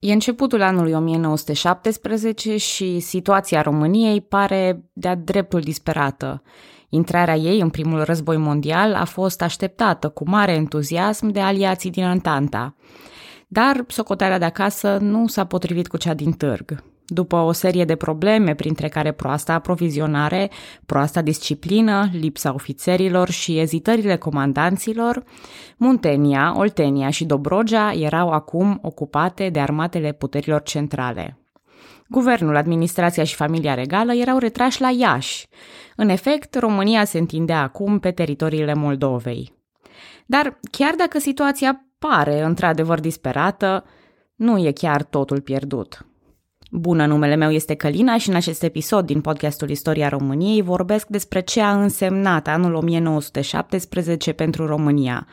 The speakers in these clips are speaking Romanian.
E începutul anului 1917 și situația României pare de-a dreptul disperată. Intrarea ei în primul război mondial a fost așteptată cu mare entuziasm de aliații din Antanta. Dar socoterea de acasă nu s-a potrivit cu cea din târg. După o serie de probleme, printre care proasta aprovizionare, proasta disciplină, lipsa ofițerilor și ezitările comandanților, Muntenia, Oltenia și Dobrogea erau acum ocupate de armatele puterilor centrale. Guvernul, administrația și familia regală erau retrași la Iași. În efect, România se întindea acum pe teritoriile Moldovei. Dar chiar dacă situația pare într-adevăr disperată, nu e chiar totul pierdut. Bună, numele meu este Călina și în acest episod din podcastul Istoria României vorbesc despre ce a însemnat anul 1917 pentru România,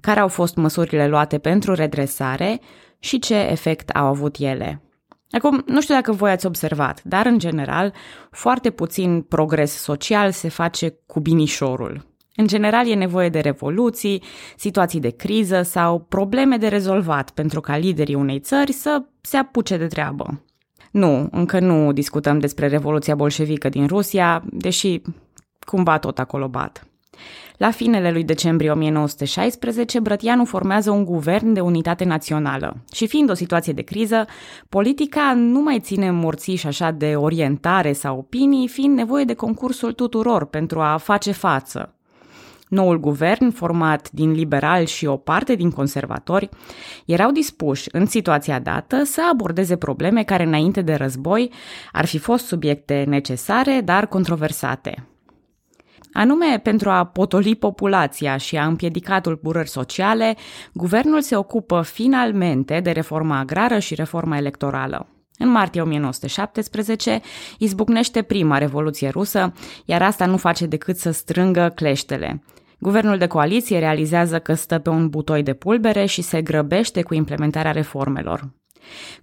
care au fost măsurile luate pentru redresare și ce efect au avut ele. Acum, nu știu dacă voi ați observat, dar în general, foarte puțin progres social se face cu binișorul. În general e nevoie de revoluții, situații de criză sau probleme de rezolvat pentru ca liderii unei țări să se apuce de treabă. Nu, încă nu discutăm despre Revoluția bolșevică din Rusia, deși cumva tot acolo bat. La finele lui decembrie 1916, Brătianu formează un guvern de unitate națională și fiind o situație de criză, politica nu mai ține morțiși așa de orientare sau opinii, fiind nevoie de concursul tuturor pentru a face față. Noul guvern, format din liberali și o parte din conservatori, erau dispuși, în situația dată, să abordeze probleme care înainte de război ar fi fost subiecte necesare, dar controversate. Anume, pentru a potoli populația și a împiedica tulburări sociale, guvernul se ocupă finalmente de reforma agrară și reforma electorală. În martie 1917 izbucnește prima revoluție rusă, iar asta nu face decât să strângă cleștele. Guvernul de coaliție realizează că stă pe un butoi de pulbere și se grăbește cu implementarea reformelor.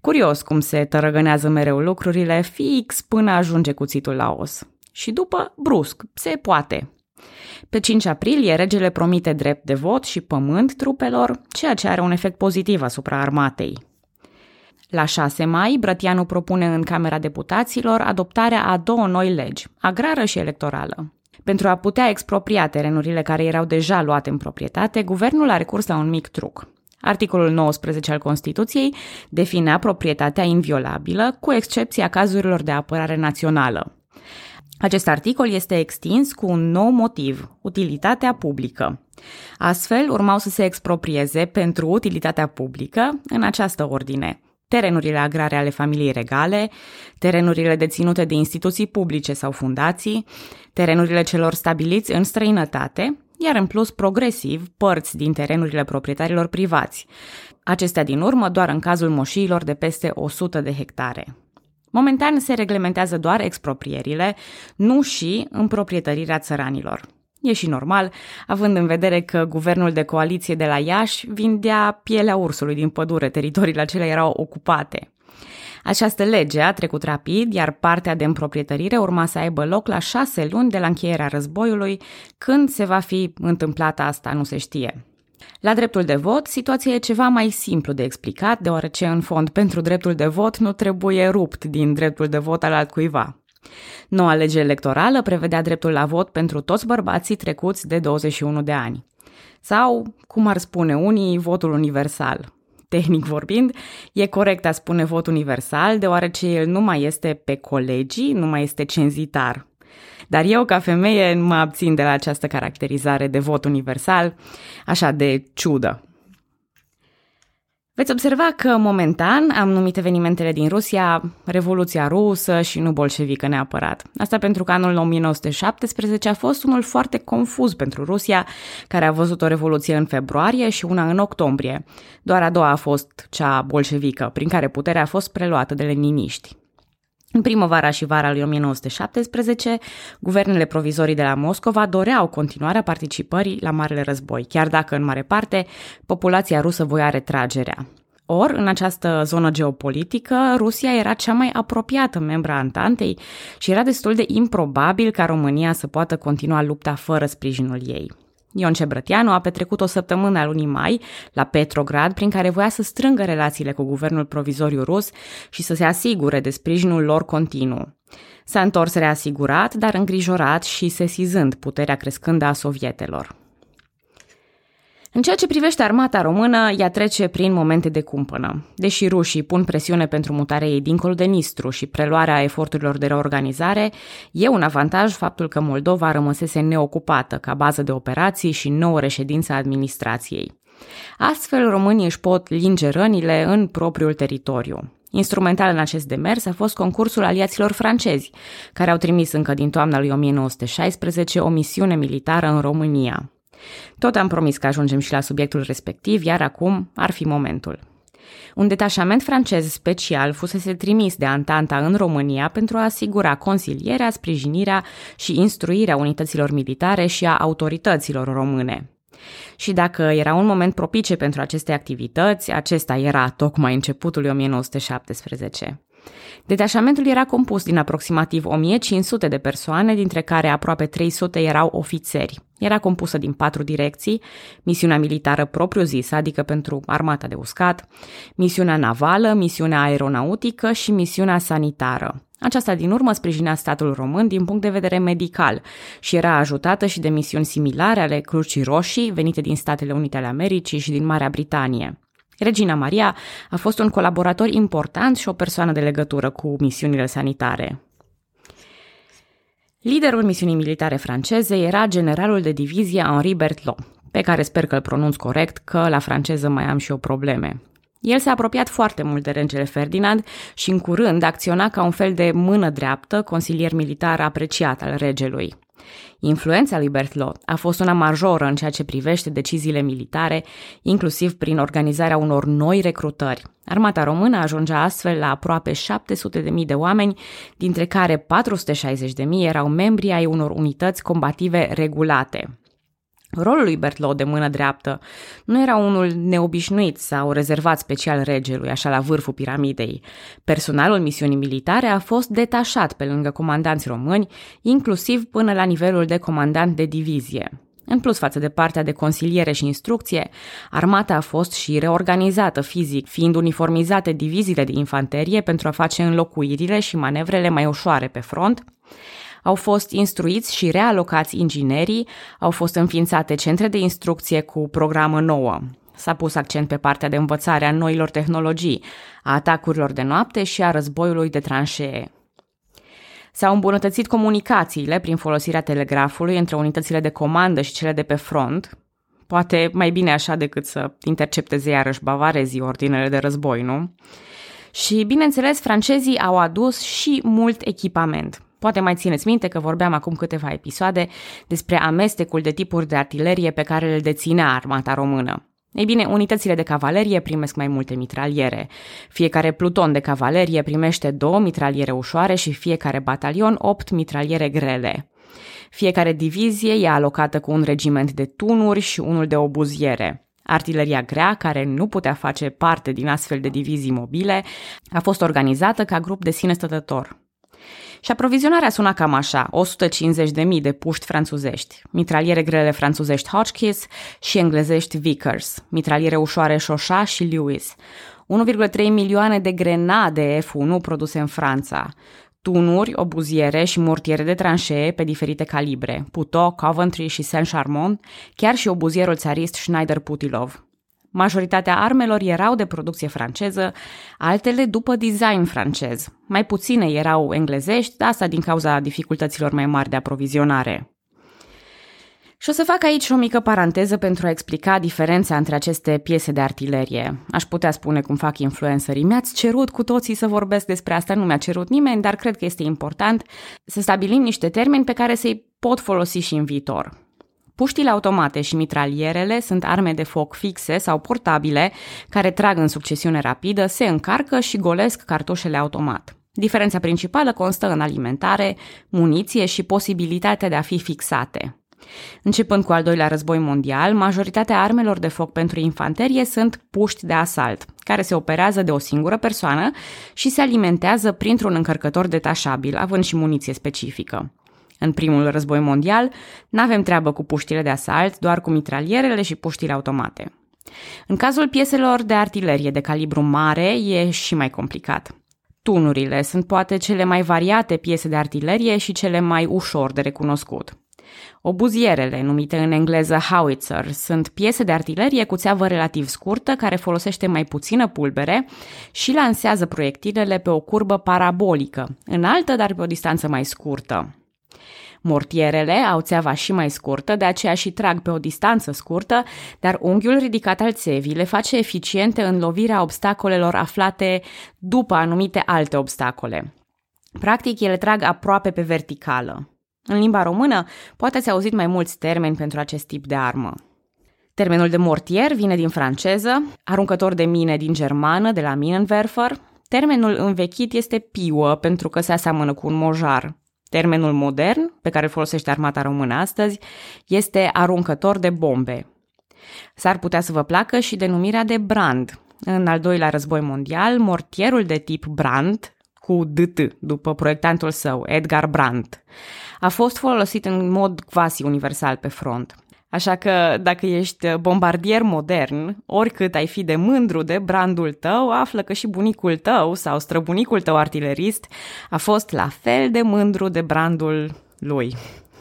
Curios cum se tărăgânează mereu lucrurile, fix până ajunge cuțitul la os. Și după, brusc, se poate. Pe 5 aprilie, regele promite drept de vot și pământ trupelor, ceea ce are un efect pozitiv asupra armatei. La 6 mai, Brătianu propune în Camera Deputaților adoptarea a două noi legi, agrară și electorală. Pentru a putea expropria terenurile care erau deja luate în proprietate, guvernul a recurs la un mic truc. Articolul 19 al Constituției definea proprietatea inviolabilă, cu excepția cazurilor de apărare națională. Acest articol este extins cu un nou motiv, utilitatea publică. Astfel, urmau să se exproprieze pentru utilitatea publică în această ordine terenurile agrare ale familiei regale, terenurile deținute de instituții publice sau fundații, terenurile celor stabiliți în străinătate, iar în plus progresiv părți din terenurile proprietarilor privați, acestea din urmă doar în cazul moșiilor de peste 100 de hectare. Momentan se reglementează doar exproprierile, nu și împroprietărirea țăranilor. E și normal, având în vedere că guvernul de coaliție de la Iași vindea pielea ursului din pădure, teritoriile acelea erau ocupate. Această lege a trecut rapid, iar partea de împroprietărire urma să aibă loc la șase luni de la încheierea războiului, când se va fi întâmplat asta, nu se știe. La dreptul de vot, situația e ceva mai simplu de explicat, deoarece, în fond, pentru dreptul de vot nu trebuie rupt din dreptul de vot al altcuiva. Noua lege electorală prevedea dreptul la vot pentru toți bărbații trecuți de 21 de ani. Sau, cum ar spune unii, votul universal. Tehnic vorbind, e corect a spune vot universal, deoarece el nu mai este pe colegii, nu mai este cenzitar. Dar eu, ca femeie, mă abțin de la această caracterizare de vot universal, așa de ciudă. Veți observa că, momentan, am numit evenimentele din Rusia Revoluția Rusă și nu bolșevică neapărat. Asta pentru că anul 1917 a fost unul foarte confuz pentru Rusia, care a văzut o revoluție în februarie și una în octombrie. Doar a doua a fost cea bolșevică, prin care puterea a fost preluată de leniniști. În primăvara și vara lui 1917, guvernele provizorii de la Moscova doreau continuarea participării la Marele Război, chiar dacă, în mare parte, populația rusă voia retragerea. Or, în această zonă geopolitică, Rusia era cea mai apropiată membra Antantei și era destul de improbabil ca România să poată continua lupta fără sprijinul ei. Ion Cebrătianu a petrecut o săptămână a lunii mai la Petrograd, prin care voia să strângă relațiile cu guvernul provizoriu rus și să se asigure de sprijinul lor continuu. S-a întors reasigurat, dar îngrijorat și sesizând puterea crescândă a sovietelor. În ceea ce privește armata română, ea trece prin momente de cumpănă. Deși rușii pun presiune pentru mutarea ei dincolo de Nistru și preluarea eforturilor de reorganizare, e un avantaj faptul că Moldova rămăsese neocupată ca bază de operații și nouă reședință a administrației. Astfel, românii își pot linge rănile în propriul teritoriu. Instrumental în acest demers a fost concursul aliaților francezi, care au trimis încă din toamna lui 1916 o misiune militară în România. Tot am promis că ajungem și la subiectul respectiv, iar acum ar fi momentul. Un detașament francez special fusese trimis de Antanta în România pentru a asigura consilierea, sprijinirea și instruirea unităților militare și a autorităților române. Și dacă era un moment propice pentru aceste activități, acesta era tocmai începutul 1917. Detașamentul era compus din aproximativ 1500 de persoane, dintre care aproape 300 erau ofițeri. Era compusă din patru direcții, misiunea militară propriu-zisă, adică pentru armata de uscat, misiunea navală, misiunea aeronautică și misiunea sanitară. Aceasta din urmă sprijinea statul român din punct de vedere medical și era ajutată și de misiuni similare ale Crucii Roșii venite din Statele Unite ale Americii și din Marea Britanie. Regina Maria a fost un colaborator important și o persoană de legătură cu misiunile sanitare. Liderul misiunii militare franceze era generalul de divizie Henri Berthelot, pe care sper că îl pronunț corect, că la franceză mai am și eu probleme. El s-a apropiat foarte mult de regele Ferdinand și în curând acționa ca un fel de mână dreaptă, consilier militar apreciat al regelui. Influența lui Berthelot a fost una majoră în ceea ce privește deciziile militare, inclusiv prin organizarea unor noi recrutări. Armata română ajungea astfel la aproape 700.000 de oameni, dintre care 460.000 erau membri ai unor unități combative regulate. Rolul lui Berthelot de mână dreaptă nu era unul neobișnuit sau rezervat special regelui, așa la vârful piramidei. Personalul misiunii militare a fost detașat pe lângă comandanți români, inclusiv până la nivelul de comandant de divizie. În plus față de partea de consiliere și instrucție, armata a fost și reorganizată fizic, fiind uniformizate diviziile de infanterie pentru a face înlocuirile și manevrele mai ușoare pe front, au fost instruiți și realocați inginerii, au fost înființate centre de instrucție cu programă nouă. S-a pus accent pe partea de învățare a noilor tehnologii, a atacurilor de noapte și a războiului de tranșee. S-au îmbunătățit comunicațiile prin folosirea telegrafului între unitățile de comandă și cele de pe front, poate mai bine așa decât să intercepteze iarăși bavarezii ordinele de război, nu? Și, bineînțeles, francezii au adus și mult echipament. Poate mai țineți minte că vorbeam acum câteva episoade despre amestecul de tipuri de artilerie pe care le deținea armata română. Ei bine, unitățile de cavalerie primesc mai multe mitraliere. Fiecare pluton de cavalerie primește două mitraliere ușoare și fiecare batalion opt mitraliere grele. Fiecare divizie e alocată cu un regiment de tunuri și unul de obuziere. Artileria grea, care nu putea face parte din astfel de divizii mobile, a fost organizată ca grup de sine stătător. Și aprovizionarea suna cam așa, 150.000 de puști franțuzești, mitraliere grele franțuzești Hotchkiss și englezești Vickers, mitraliere ușoare Șoșa și Lewis, 1,3 milioane de grenade F1 produse în Franța, tunuri, obuziere și mortiere de tranșee pe diferite calibre, Puto, Coventry și Saint-Charmont, chiar și obuzierul țarist Schneider-Putilov, Majoritatea armelor erau de producție franceză, altele după design francez. Mai puține erau englezești, asta din cauza dificultăților mai mari de aprovizionare. Și o să fac aici o mică paranteză pentru a explica diferența între aceste piese de artilerie. Aș putea spune cum fac influencerii. Mi-ați cerut cu toții să vorbesc despre asta, nu mi-a cerut nimeni, dar cred că este important să stabilim niște termeni pe care să-i pot folosi și în viitor. Puștile automate și mitralierele sunt arme de foc fixe sau portabile care trag în succesiune rapidă, se încarcă și golesc cartușele automat. Diferența principală constă în alimentare, muniție și posibilitatea de a fi fixate. Începând cu al doilea război mondial, majoritatea armelor de foc pentru infanterie sunt puști de asalt, care se operează de o singură persoană și se alimentează printr-un încărcător detașabil, având și muniție specifică. În primul război mondial, n-avem treabă cu puștile de asalt, doar cu mitralierele și puștile automate. În cazul pieselor de artilerie de calibru mare, e și mai complicat. Tunurile sunt poate cele mai variate piese de artilerie și cele mai ușor de recunoscut. Obuzierele, numite în engleză howitzer, sunt piese de artilerie cu țeavă relativ scurtă care folosește mai puțină pulbere și lansează proiectilele pe o curbă parabolică, înaltă dar pe o distanță mai scurtă. Mortierele au țeava și mai scurtă, de aceea și trag pe o distanță scurtă, dar unghiul ridicat al țevii le face eficiente în lovirea obstacolelor aflate după anumite alte obstacole. Practic, ele trag aproape pe verticală. În limba română, poate ați auzit mai mulți termeni pentru acest tip de armă. Termenul de mortier vine din franceză, aruncător de mine din germană, de la Minenwerfer. Termenul învechit este piuă, pentru că se aseamănă cu un mojar. Termenul modern, pe care îl folosește armata română astăzi, este aruncător de bombe. S-ar putea să vă placă și denumirea de brand. În al doilea război mondial, mortierul de tip brand, cu DT, după proiectantul său, Edgar Brandt, a fost folosit în mod quasi universal pe front. Așa că dacă ești bombardier modern, oricât ai fi de mândru de brandul tău, află că și bunicul tău sau străbunicul tău artilerist a fost la fel de mândru de brandul lui.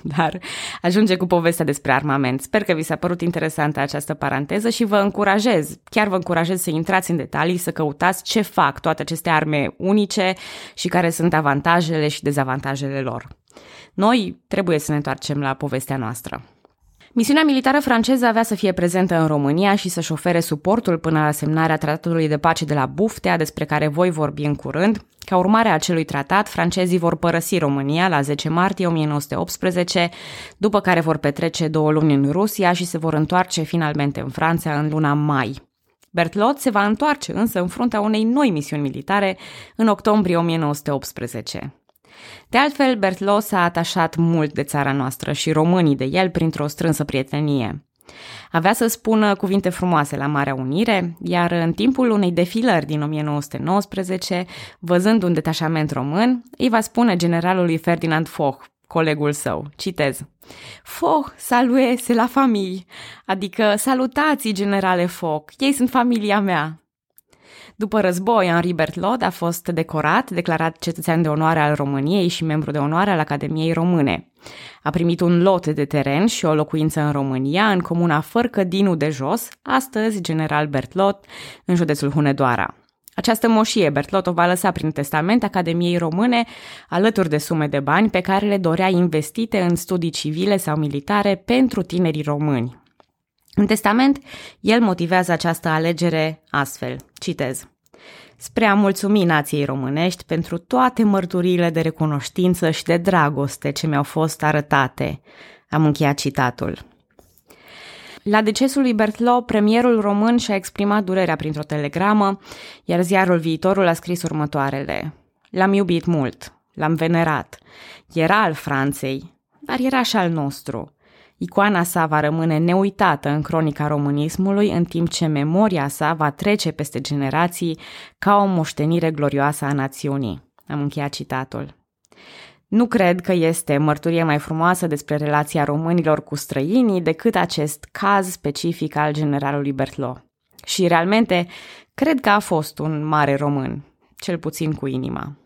Dar ajunge cu povestea despre armament. Sper că vi s-a părut interesantă această paranteză și vă încurajez, chiar vă încurajez să intrați în detalii, să căutați ce fac toate aceste arme unice și care sunt avantajele și dezavantajele lor. Noi trebuie să ne întoarcem la povestea noastră. Misiunea militară franceză avea să fie prezentă în România și să-și ofere suportul până la semnarea tratatului de pace de la Buftea, despre care voi vorbi în curând. Ca urmare a acelui tratat, francezii vor părăsi România la 10 martie 1918, după care vor petrece două luni în Rusia și se vor întoarce finalmente în Franța în luna mai. Berthelot se va întoarce însă în fruntea unei noi misiuni militare în octombrie 1918. De altfel, Bertlo s-a atașat mult de țara noastră și românii de el printr-o strânsă prietenie. Avea să spună cuvinte frumoase la Marea Unire, iar în timpul unei defilări din 1919, văzând un detașament român, îi va spune generalului Ferdinand Foch, colegul său, citez, Foch, saluese la familie, adică salutați generale Foch, ei sunt familia mea. După război, Henri Berthelot a fost decorat, declarat cetățean de onoare al României și membru de onoare al Academiei Române. A primit un lot de teren și o locuință în România, în comuna Fărcădinu de Jos, astăzi General Bertlot, în județul Hunedoara. Această moșie Bertlot o va lăsa prin testament Academiei Române, alături de sume de bani pe care le dorea investite în studii civile sau militare pentru tinerii români. În testament, el motivează această alegere astfel, citez, Spre a mulțumi nației românești pentru toate mărturiile de recunoștință și de dragoste ce mi-au fost arătate. Am încheiat citatul. La decesul lui Bertlo, premierul român și-a exprimat durerea printr-o telegramă, iar ziarul viitorul a scris următoarele. L-am iubit mult, l-am venerat. Era al Franței, dar era și al nostru. Icoana sa va rămâne neuitată în cronica românismului, în timp ce memoria sa va trece peste generații ca o moștenire glorioasă a națiunii. Am încheiat citatul. Nu cred că este mărturie mai frumoasă despre relația românilor cu străinii decât acest caz specific al generalului Bertlo. Și realmente, cred că a fost un mare român, cel puțin cu inima.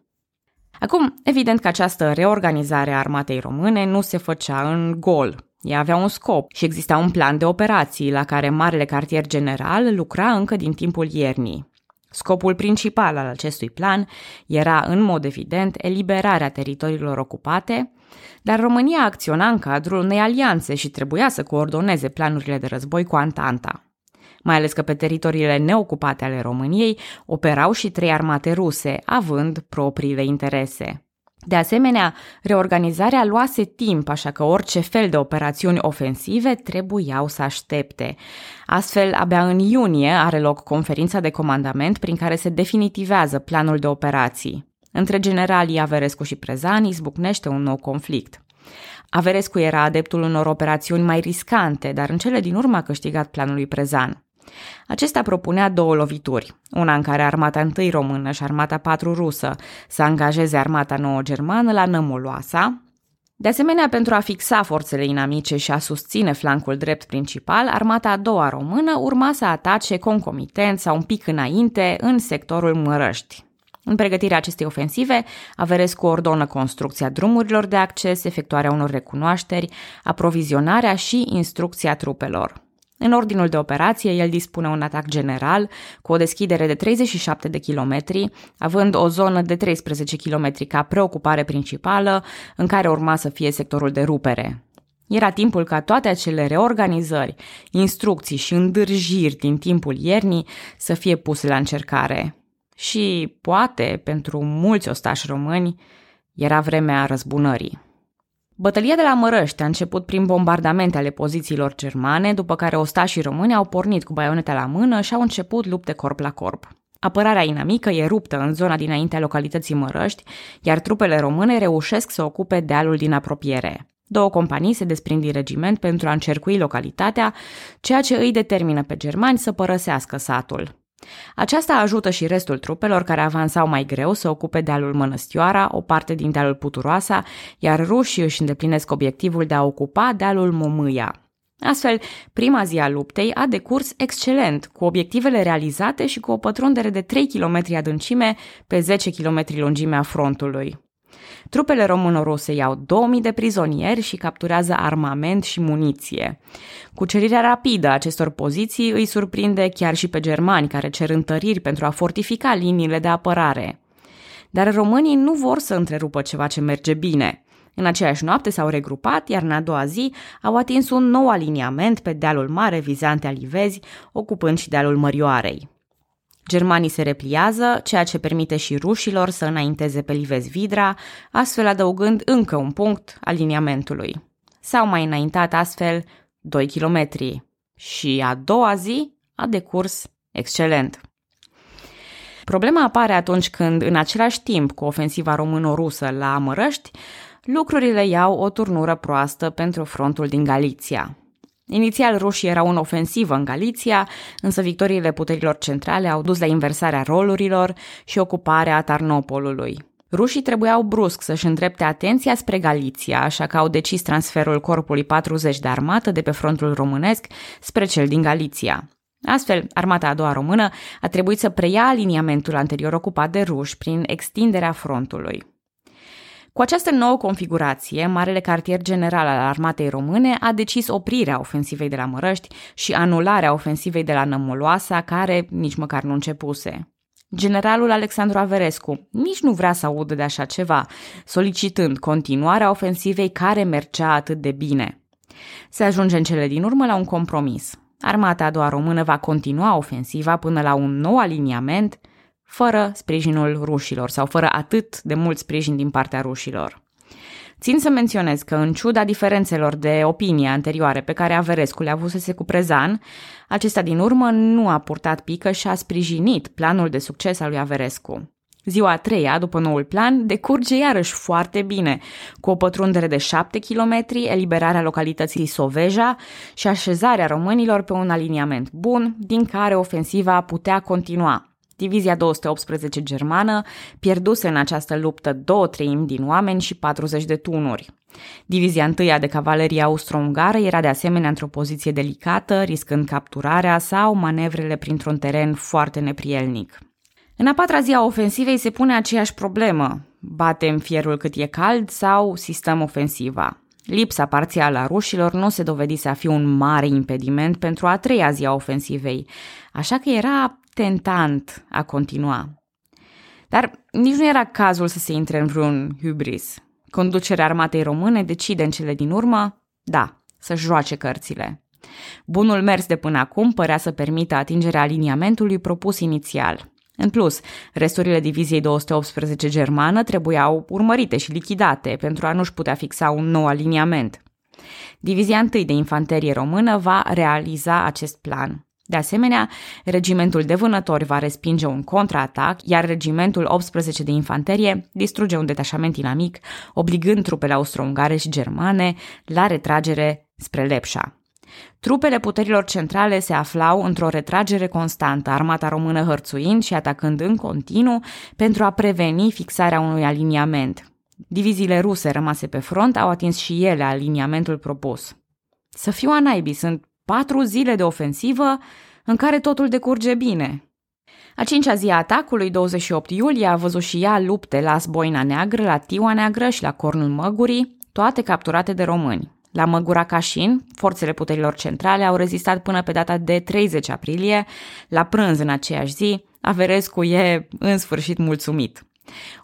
Acum, evident că această reorganizare a armatei române nu se făcea în gol, ea avea un scop și exista un plan de operații la care Marele Cartier General lucra încă din timpul iernii. Scopul principal al acestui plan era, în mod evident, eliberarea teritoriilor ocupate, dar România acționa în cadrul unei alianțe și trebuia să coordoneze planurile de război cu Antanta. Mai ales că pe teritoriile neocupate ale României operau și trei armate ruse, având propriile interese. De asemenea, reorganizarea luase timp, așa că orice fel de operațiuni ofensive trebuiau să aștepte. Astfel, abia în iunie are loc conferința de comandament prin care se definitivează planul de operații. Între generalii Averescu și Prezani izbucnește un nou conflict. Averescu era adeptul unor operațiuni mai riscante, dar în cele din urmă a câștigat planul lui Prezan. Acesta propunea două lovituri, una în care armata întâi română și armata patru rusă să angajeze armata nouă germană la Nămoloasa, De asemenea, pentru a fixa forțele inamice și a susține flancul drept principal, armata a doua română urma să atace concomitent sau un pic înainte în sectorul Mărăști. În pregătirea acestei ofensive, Averescu ordonă construcția drumurilor de acces, efectuarea unor recunoașteri, aprovizionarea și instrucția trupelor. În ordinul de operație, el dispune un atac general cu o deschidere de 37 de kilometri, având o zonă de 13 km ca preocupare principală, în care urma să fie sectorul de rupere. Era timpul ca toate acele reorganizări, instrucții și îndârjiri din timpul iernii să fie puse la încercare. Și, poate, pentru mulți ostași români, era vremea răzbunării. Bătălia de la Mărăști a început prin bombardamente ale pozițiilor germane, după care ostașii români au pornit cu baioneta la mână și au început lupte corp la corp. Apărarea inamică e ruptă în zona dinaintea localității Mărăști, iar trupele române reușesc să ocupe dealul din apropiere. Două companii se desprind din regiment pentru a încercui localitatea, ceea ce îi determină pe germani să părăsească satul. Aceasta ajută și restul trupelor care avansau mai greu să ocupe dealul Mănăstioara, o parte din dealul Puturoasa, iar rușii își îndeplinesc obiectivul de a ocupa dealul Momâia. Astfel, prima zi a luptei a decurs excelent, cu obiectivele realizate și cu o pătrundere de 3 km adâncime pe 10 km lungimea frontului. Trupele româno-ruse iau 2000 de prizonieri și capturează armament și muniție. Cucerirea rapidă a acestor poziții îi surprinde chiar și pe germani care cer întăriri pentru a fortifica liniile de apărare. Dar românii nu vor să întrerupă ceva ce merge bine. În aceeași noapte s-au regrupat, iar în a doua zi au atins un nou aliniament pe dealul mare vizante alivezi, ocupând și dealul Mărioarei. Germanii se repliază, ceea ce permite și rușilor să înainteze pe Livez Vidra, astfel adăugând încă un punct aliniamentului. S-au mai înaintat astfel 2 km și a doua zi a decurs excelent. Problema apare atunci când, în același timp cu ofensiva româno-rusă la Mărăști, lucrurile iau o turnură proastă pentru frontul din Galiția. Inițial, rușii erau în ofensivă în Galiția, însă victoriile puterilor centrale au dus la inversarea rolurilor și ocuparea Tarnopolului. Rușii trebuiau brusc să-și îndrepte atenția spre Galiția, așa că au decis transferul corpului 40 de armată de pe frontul românesc spre cel din Galiția. Astfel, armata a doua română a trebuit să preia aliniamentul anterior ocupat de ruși prin extinderea frontului. Cu această nouă configurație, Marele Cartier General al Armatei Române a decis oprirea ofensivei de la Mărăști și anularea ofensivei de la Nămoloasa, care nici măcar nu începuse. Generalul Alexandru Averescu nici nu vrea să audă de așa ceva, solicitând continuarea ofensivei care mergea atât de bine. Se ajunge în cele din urmă la un compromis. Armata a doua română va continua ofensiva până la un nou aliniament fără sprijinul rușilor sau fără atât de mult sprijin din partea rușilor. Țin să menționez că, în ciuda diferențelor de opinie anterioare pe care Averescu le-a avusese cu Prezan, acesta din urmă nu a purtat pică și a sprijinit planul de succes al lui Averescu. Ziua a treia, după noul plan, decurge iarăși foarte bine, cu o pătrundere de 7 km, eliberarea localității Soveja și așezarea românilor pe un aliniament bun, din care ofensiva putea continua, Divizia 218 germană pierduse în această luptă două treimi din oameni și 40 de tunuri. Divizia întâia de cavalerie austro-ungară era de asemenea într-o poziție delicată, riscând capturarea sau manevrele printr-un teren foarte neprielnic. În a patra zi a ofensivei se pune aceeași problemă. Batem fierul cât e cald sau sistăm ofensiva. Lipsa parțială a rușilor nu se dovedise a fi un mare impediment pentru a treia zi a ofensivei, așa că era tentant a continua. Dar nici nu era cazul să se intre în vreun hubris. Conducerea armatei române decide în cele din urmă, da, să joace cărțile. Bunul mers de până acum părea să permită atingerea aliniamentului propus inițial. În plus, resturile diviziei 218 germană trebuiau urmărite și lichidate pentru a nu-și putea fixa un nou aliniament. Divizia 1 de infanterie română va realiza acest plan. De asemenea, regimentul de vânători va respinge un contraatac, iar regimentul 18 de infanterie distruge un detașament inamic, obligând trupele austro-ungare și germane la retragere spre Lepșa. Trupele puterilor centrale se aflau într-o retragere constantă, armata română hărțuind și atacând în continuu pentru a preveni fixarea unui aliniament. diviziile ruse rămase pe front au atins și ele aliniamentul propus. Să fiu a naibii, sunt patru zile de ofensivă în care totul decurge bine. A cincea zi a atacului, 28 iulie, a văzut și ea lupte la Sboina Neagră, la Tiua Neagră și la Cornul Măgurii, toate capturate de români. La Măgura Cașin, forțele puterilor centrale au rezistat până pe data de 30 aprilie. La prânz în aceeași zi, Averescu e în sfârșit mulțumit.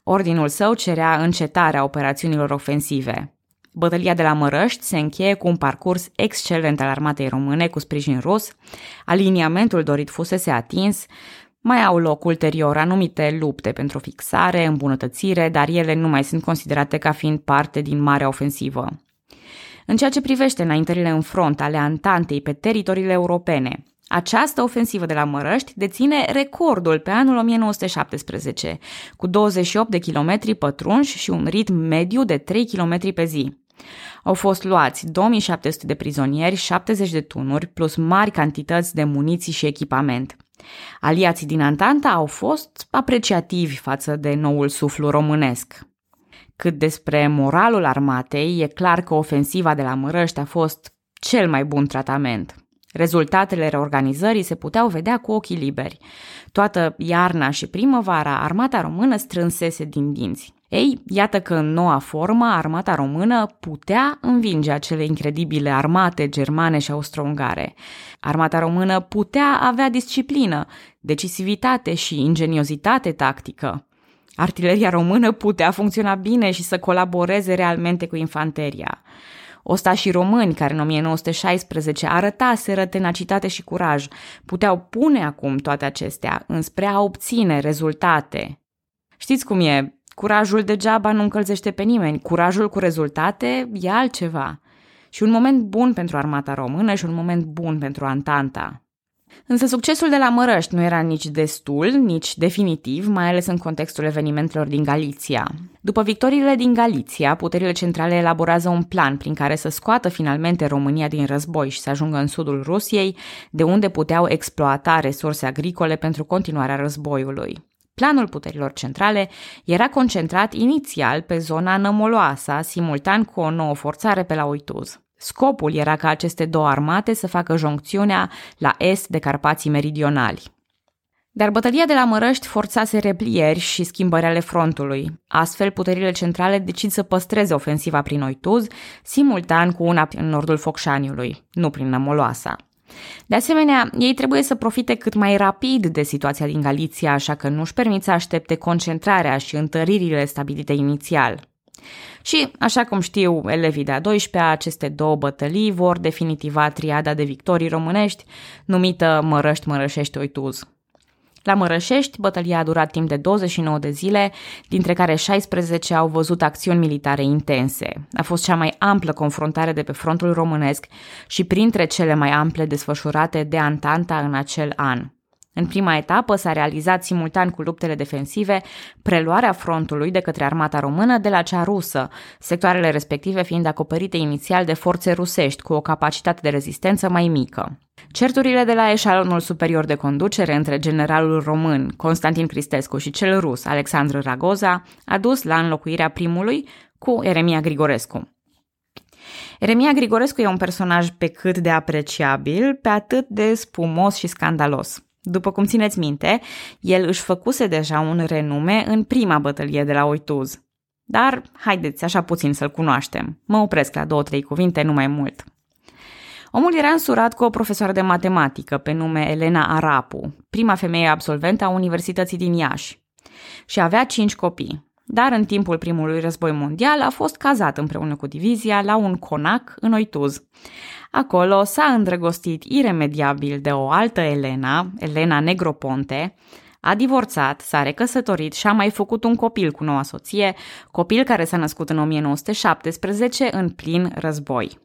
Ordinul său cerea încetarea operațiunilor ofensive. Bătălia de la Mărăști se încheie cu un parcurs excelent al armatei române cu sprijin rus, aliniamentul dorit fusese atins, mai au loc ulterior anumite lupte pentru fixare, îmbunătățire, dar ele nu mai sunt considerate ca fiind parte din marea ofensivă. În ceea ce privește înaintările în front ale Antantei pe teritoriile europene, această ofensivă de la Mărăști deține recordul pe anul 1917, cu 28 de kilometri pătrunși și un ritm mediu de 3 km pe zi. Au fost luați 2700 de prizonieri, 70 de tunuri, plus mari cantități de muniții și echipament. Aliații din Antanta au fost apreciativi față de noul suflu românesc. Cât despre moralul armatei, e clar că ofensiva de la Mărăști a fost cel mai bun tratament. Rezultatele reorganizării se puteau vedea cu ochii liberi. Toată iarna și primăvara, armata română strânsese din dinți. Ei, iată că în noua formă, armata română putea învinge acele incredibile armate germane și austro-ungare. Armata română putea avea disciplină, decisivitate și ingeniozitate tactică. Artileria română putea funcționa bine și să colaboreze realmente cu infanteria. Ostașii români, care în 1916 arătaseră tenacitate și curaj, puteau pune acum toate acestea înspre a obține rezultate. Știți cum e? Curajul degeaba nu încălzește pe nimeni, curajul cu rezultate e altceva. Și un moment bun pentru armata română și un moment bun pentru Antanta. Însă succesul de la Mărăști nu era nici destul, nici definitiv, mai ales în contextul evenimentelor din Galiția. După victoriile din Galiția, puterile centrale elaborează un plan prin care să scoată finalmente România din război și să ajungă în sudul Rusiei, de unde puteau exploata resurse agricole pentru continuarea războiului. Planul puterilor centrale era concentrat inițial pe zona Nămoloasa, simultan cu o nouă forțare pe la Oituz. Scopul era ca aceste două armate să facă joncțiunea la est de Carpații Meridionali. Dar bătălia de la Mărăști forțase replieri și schimbări ale frontului. Astfel, puterile centrale decid să păstreze ofensiva prin Oituz, simultan cu una în nordul Focșaniului, nu prin Nămoloasa. De asemenea, ei trebuie să profite cât mai rapid de situația din Galiția, așa că nu-și permit să aștepte concentrarea și întăririle stabilite inițial. Și, așa cum știu elevii de-a 12-a, aceste două bătălii vor definitiva triada de victorii românești, numită Mărăști-Mărășești-Oituz. La Mărășești, bătălia a durat timp de 29 de zile, dintre care 16 au văzut acțiuni militare intense. A fost cea mai amplă confruntare de pe frontul românesc și printre cele mai ample desfășurate de Antanta în acel an. În prima etapă s-a realizat simultan cu luptele defensive preluarea frontului de către armata română de la cea rusă, sectoarele respective fiind acoperite inițial de forțe rusești cu o capacitate de rezistență mai mică. Certurile de la eșalonul superior de conducere între generalul român Constantin Cristescu și cel rus Alexandru Ragoza a dus la înlocuirea primului cu Eremia Grigorescu. Eremia Grigorescu e un personaj pe cât de apreciabil, pe atât de spumos și scandalos. După cum țineți minte, el își făcuse deja un renume în prima bătălie de la Oituz. Dar haideți așa puțin să-l cunoaștem. Mă opresc la două-trei cuvinte, nu mai mult. Omul era însurat cu o profesoară de matematică pe nume Elena Arapu, prima femeie absolventă a Universității din Iași. Și avea cinci copii. Dar în timpul primului război mondial a fost cazat împreună cu divizia la un conac în Oituz. Acolo s-a îndrăgostit iremediabil de o altă Elena, Elena Negroponte, a divorțat, s-a recăsătorit și a mai făcut un copil cu noua soție, copil care s-a născut în 1917 în plin război.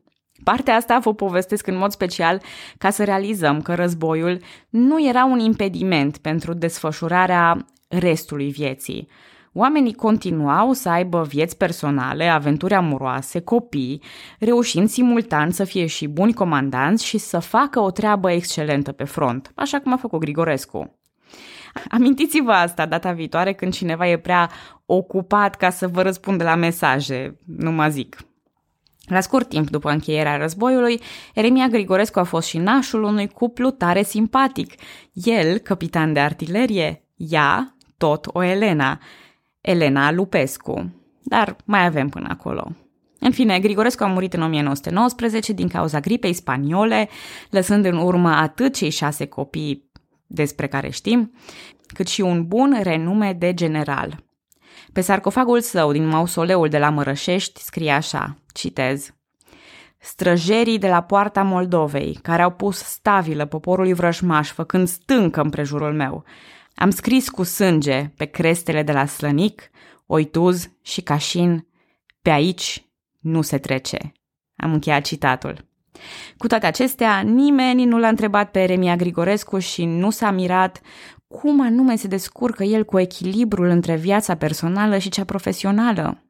Partea asta vă povestesc în mod special ca să realizăm că războiul nu era un impediment pentru desfășurarea restului vieții. Oamenii continuau să aibă vieți personale, aventuri amuroase, copii, reușind simultan să fie și buni comandanți și să facă o treabă excelentă pe front, așa cum a făcut Grigorescu. Amintiți-vă asta data viitoare când cineva e prea ocupat ca să vă răspundă la mesaje, nu mă zic. La scurt timp după încheierea războiului, Eremia Grigorescu a fost și nașul unui cuplu tare simpatic. El, capitan de artilerie, ea, tot o Elena, Elena Lupescu. Dar mai avem până acolo. În fine, Grigorescu a murit în 1919 din cauza gripei spaniole, lăsând în urmă atât cei șase copii despre care știm, cât și un bun renume de general. Pe sarcofagul său din mausoleul de la Mărășești scrie așa, citez, Străjerii de la poarta Moldovei, care au pus stabilă poporului vrăjmaș, făcând stâncă împrejurul meu, am scris cu sânge pe crestele de la Slănic, Oituz și Cașin, pe aici nu se trece. Am încheiat citatul. Cu toate acestea, nimeni nu l-a întrebat pe Eremia Grigorescu și nu s-a mirat cum anume se descurcă el cu echilibrul între viața personală și cea profesională.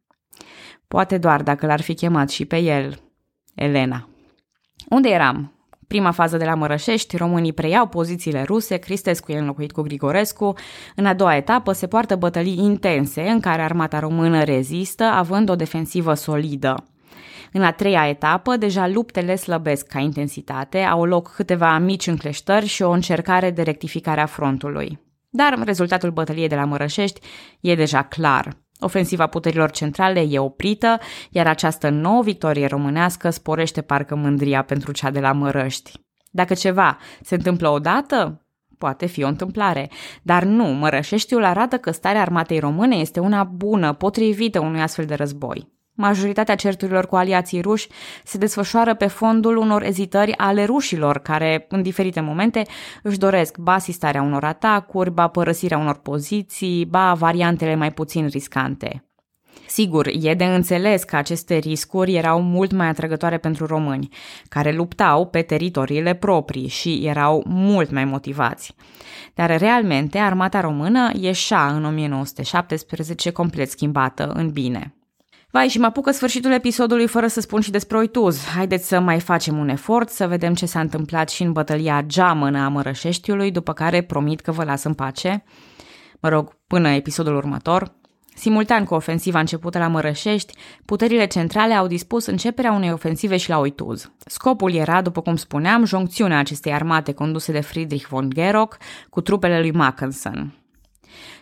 Poate doar dacă l-ar fi chemat și pe el, Elena. Unde eram? Prima fază de la Mărășești, românii preiau pozițiile ruse, Cristescu e înlocuit cu Grigorescu. În a doua etapă se poartă bătălii intense în care armata română rezistă, având o defensivă solidă. În a treia etapă, deja luptele slăbesc ca intensitate, au loc câteva mici încleștări și o încercare de rectificare a frontului. Dar rezultatul bătăliei de la Mărășești e deja clar. Ofensiva puterilor centrale e oprită, iar această nouă victorie românească sporește parcă mândria pentru cea de la Mărăști. Dacă ceva se întâmplă odată, poate fi o întâmplare, dar nu, Mărășeștiul arată că starea armatei române este una bună, potrivită unui astfel de război. Majoritatea certurilor cu aliații ruși se desfășoară pe fondul unor ezitări ale rușilor, care, în diferite momente, își doresc ba asistarea unor atacuri, ba părăsirea unor poziții, ba variantele mai puțin riscante. Sigur, e de înțeles că aceste riscuri erau mult mai atrăgătoare pentru români, care luptau pe teritoriile proprii și erau mult mai motivați. Dar realmente armata română ieșea în 1917 complet schimbată în bine. Vai, și mă apucă sfârșitul episodului fără să spun și despre Oituz. Haideți să mai facem un efort, să vedem ce s-a întâmplat și în bătălia geamănă a Mărășeștiului, după care promit că vă las în pace. Mă rog, până episodul următor. Simultan cu ofensiva începută la Mărășești, puterile centrale au dispus începerea unei ofensive și la Oituz. Scopul era, după cum spuneam, joncțiunea acestei armate conduse de Friedrich von Gerock cu trupele lui Mackensen.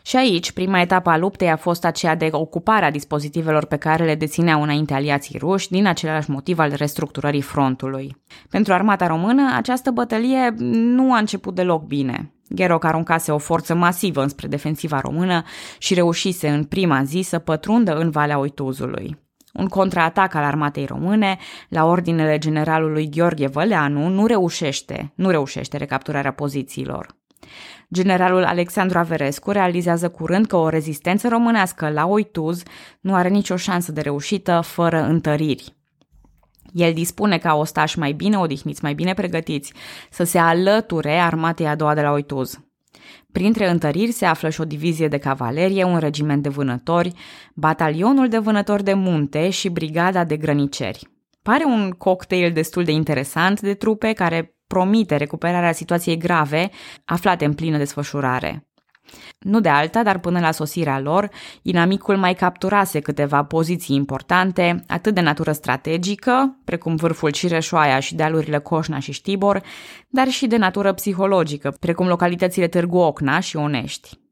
Și aici, prima etapă a luptei a fost aceea de ocupare a dispozitivelor pe care le dețineau înainte aliații ruși, din același motiv al restructurării frontului. Pentru armata română, această bătălie nu a început deloc bine. Gheroc aruncase o forță masivă înspre defensiva română și reușise în prima zi să pătrundă în Valea Oituzului. Un contraatac al armatei române, la ordinele generalului Gheorghe Văleanu, nu reușește, nu reușește recapturarea pozițiilor. Generalul Alexandru Averescu realizează curând că o rezistență românească la Oituz nu are nicio șansă de reușită fără întăriri. El dispune ca ostași mai bine odihniți, mai bine pregătiți, să se alăture armatei a doua de la Oituz. Printre întăriri se află și o divizie de cavalerie, un regiment de vânători, batalionul de vânători de munte și brigada de grăniceri. Pare un cocktail destul de interesant de trupe care promite recuperarea situației grave aflate în plină desfășurare. Nu de alta, dar până la sosirea lor, inamicul mai capturase câteva poziții importante, atât de natură strategică, precum vârful Cireșoaia și dealurile Coșna și Știbor, dar și de natură psihologică, precum localitățile Târgu Ocna și Onești.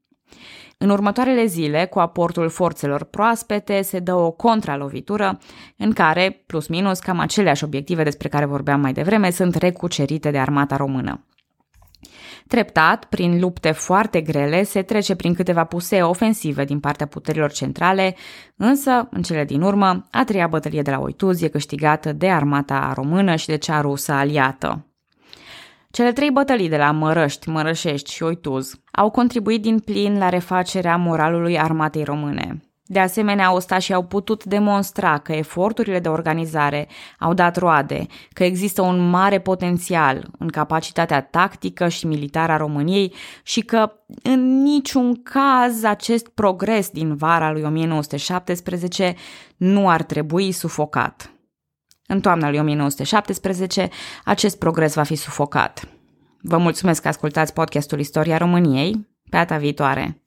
În următoarele zile, cu aportul forțelor proaspete, se dă o contralovitură în care, plus minus, cam aceleași obiective despre care vorbeam mai devreme sunt recucerite de armata română. Treptat, prin lupte foarte grele, se trece prin câteva pusee ofensive din partea puterilor centrale, însă, în cele din urmă, a treia bătălie de la Oituz e câștigată de armata română și de cea rusă aliată. Cele trei bătălii de la Mărăști, Mărășești și Oituz au contribuit din plin la refacerea moralului armatei române. De asemenea, ostașii au putut demonstra că eforturile de organizare au dat roade, că există un mare potențial în capacitatea tactică și militară a României și că în niciun caz acest progres din vara lui 1917 nu ar trebui sufocat. În toamna lui 1917, acest progres va fi sufocat. Vă mulțumesc că ascultați podcastul Istoria României. Pe data viitoare!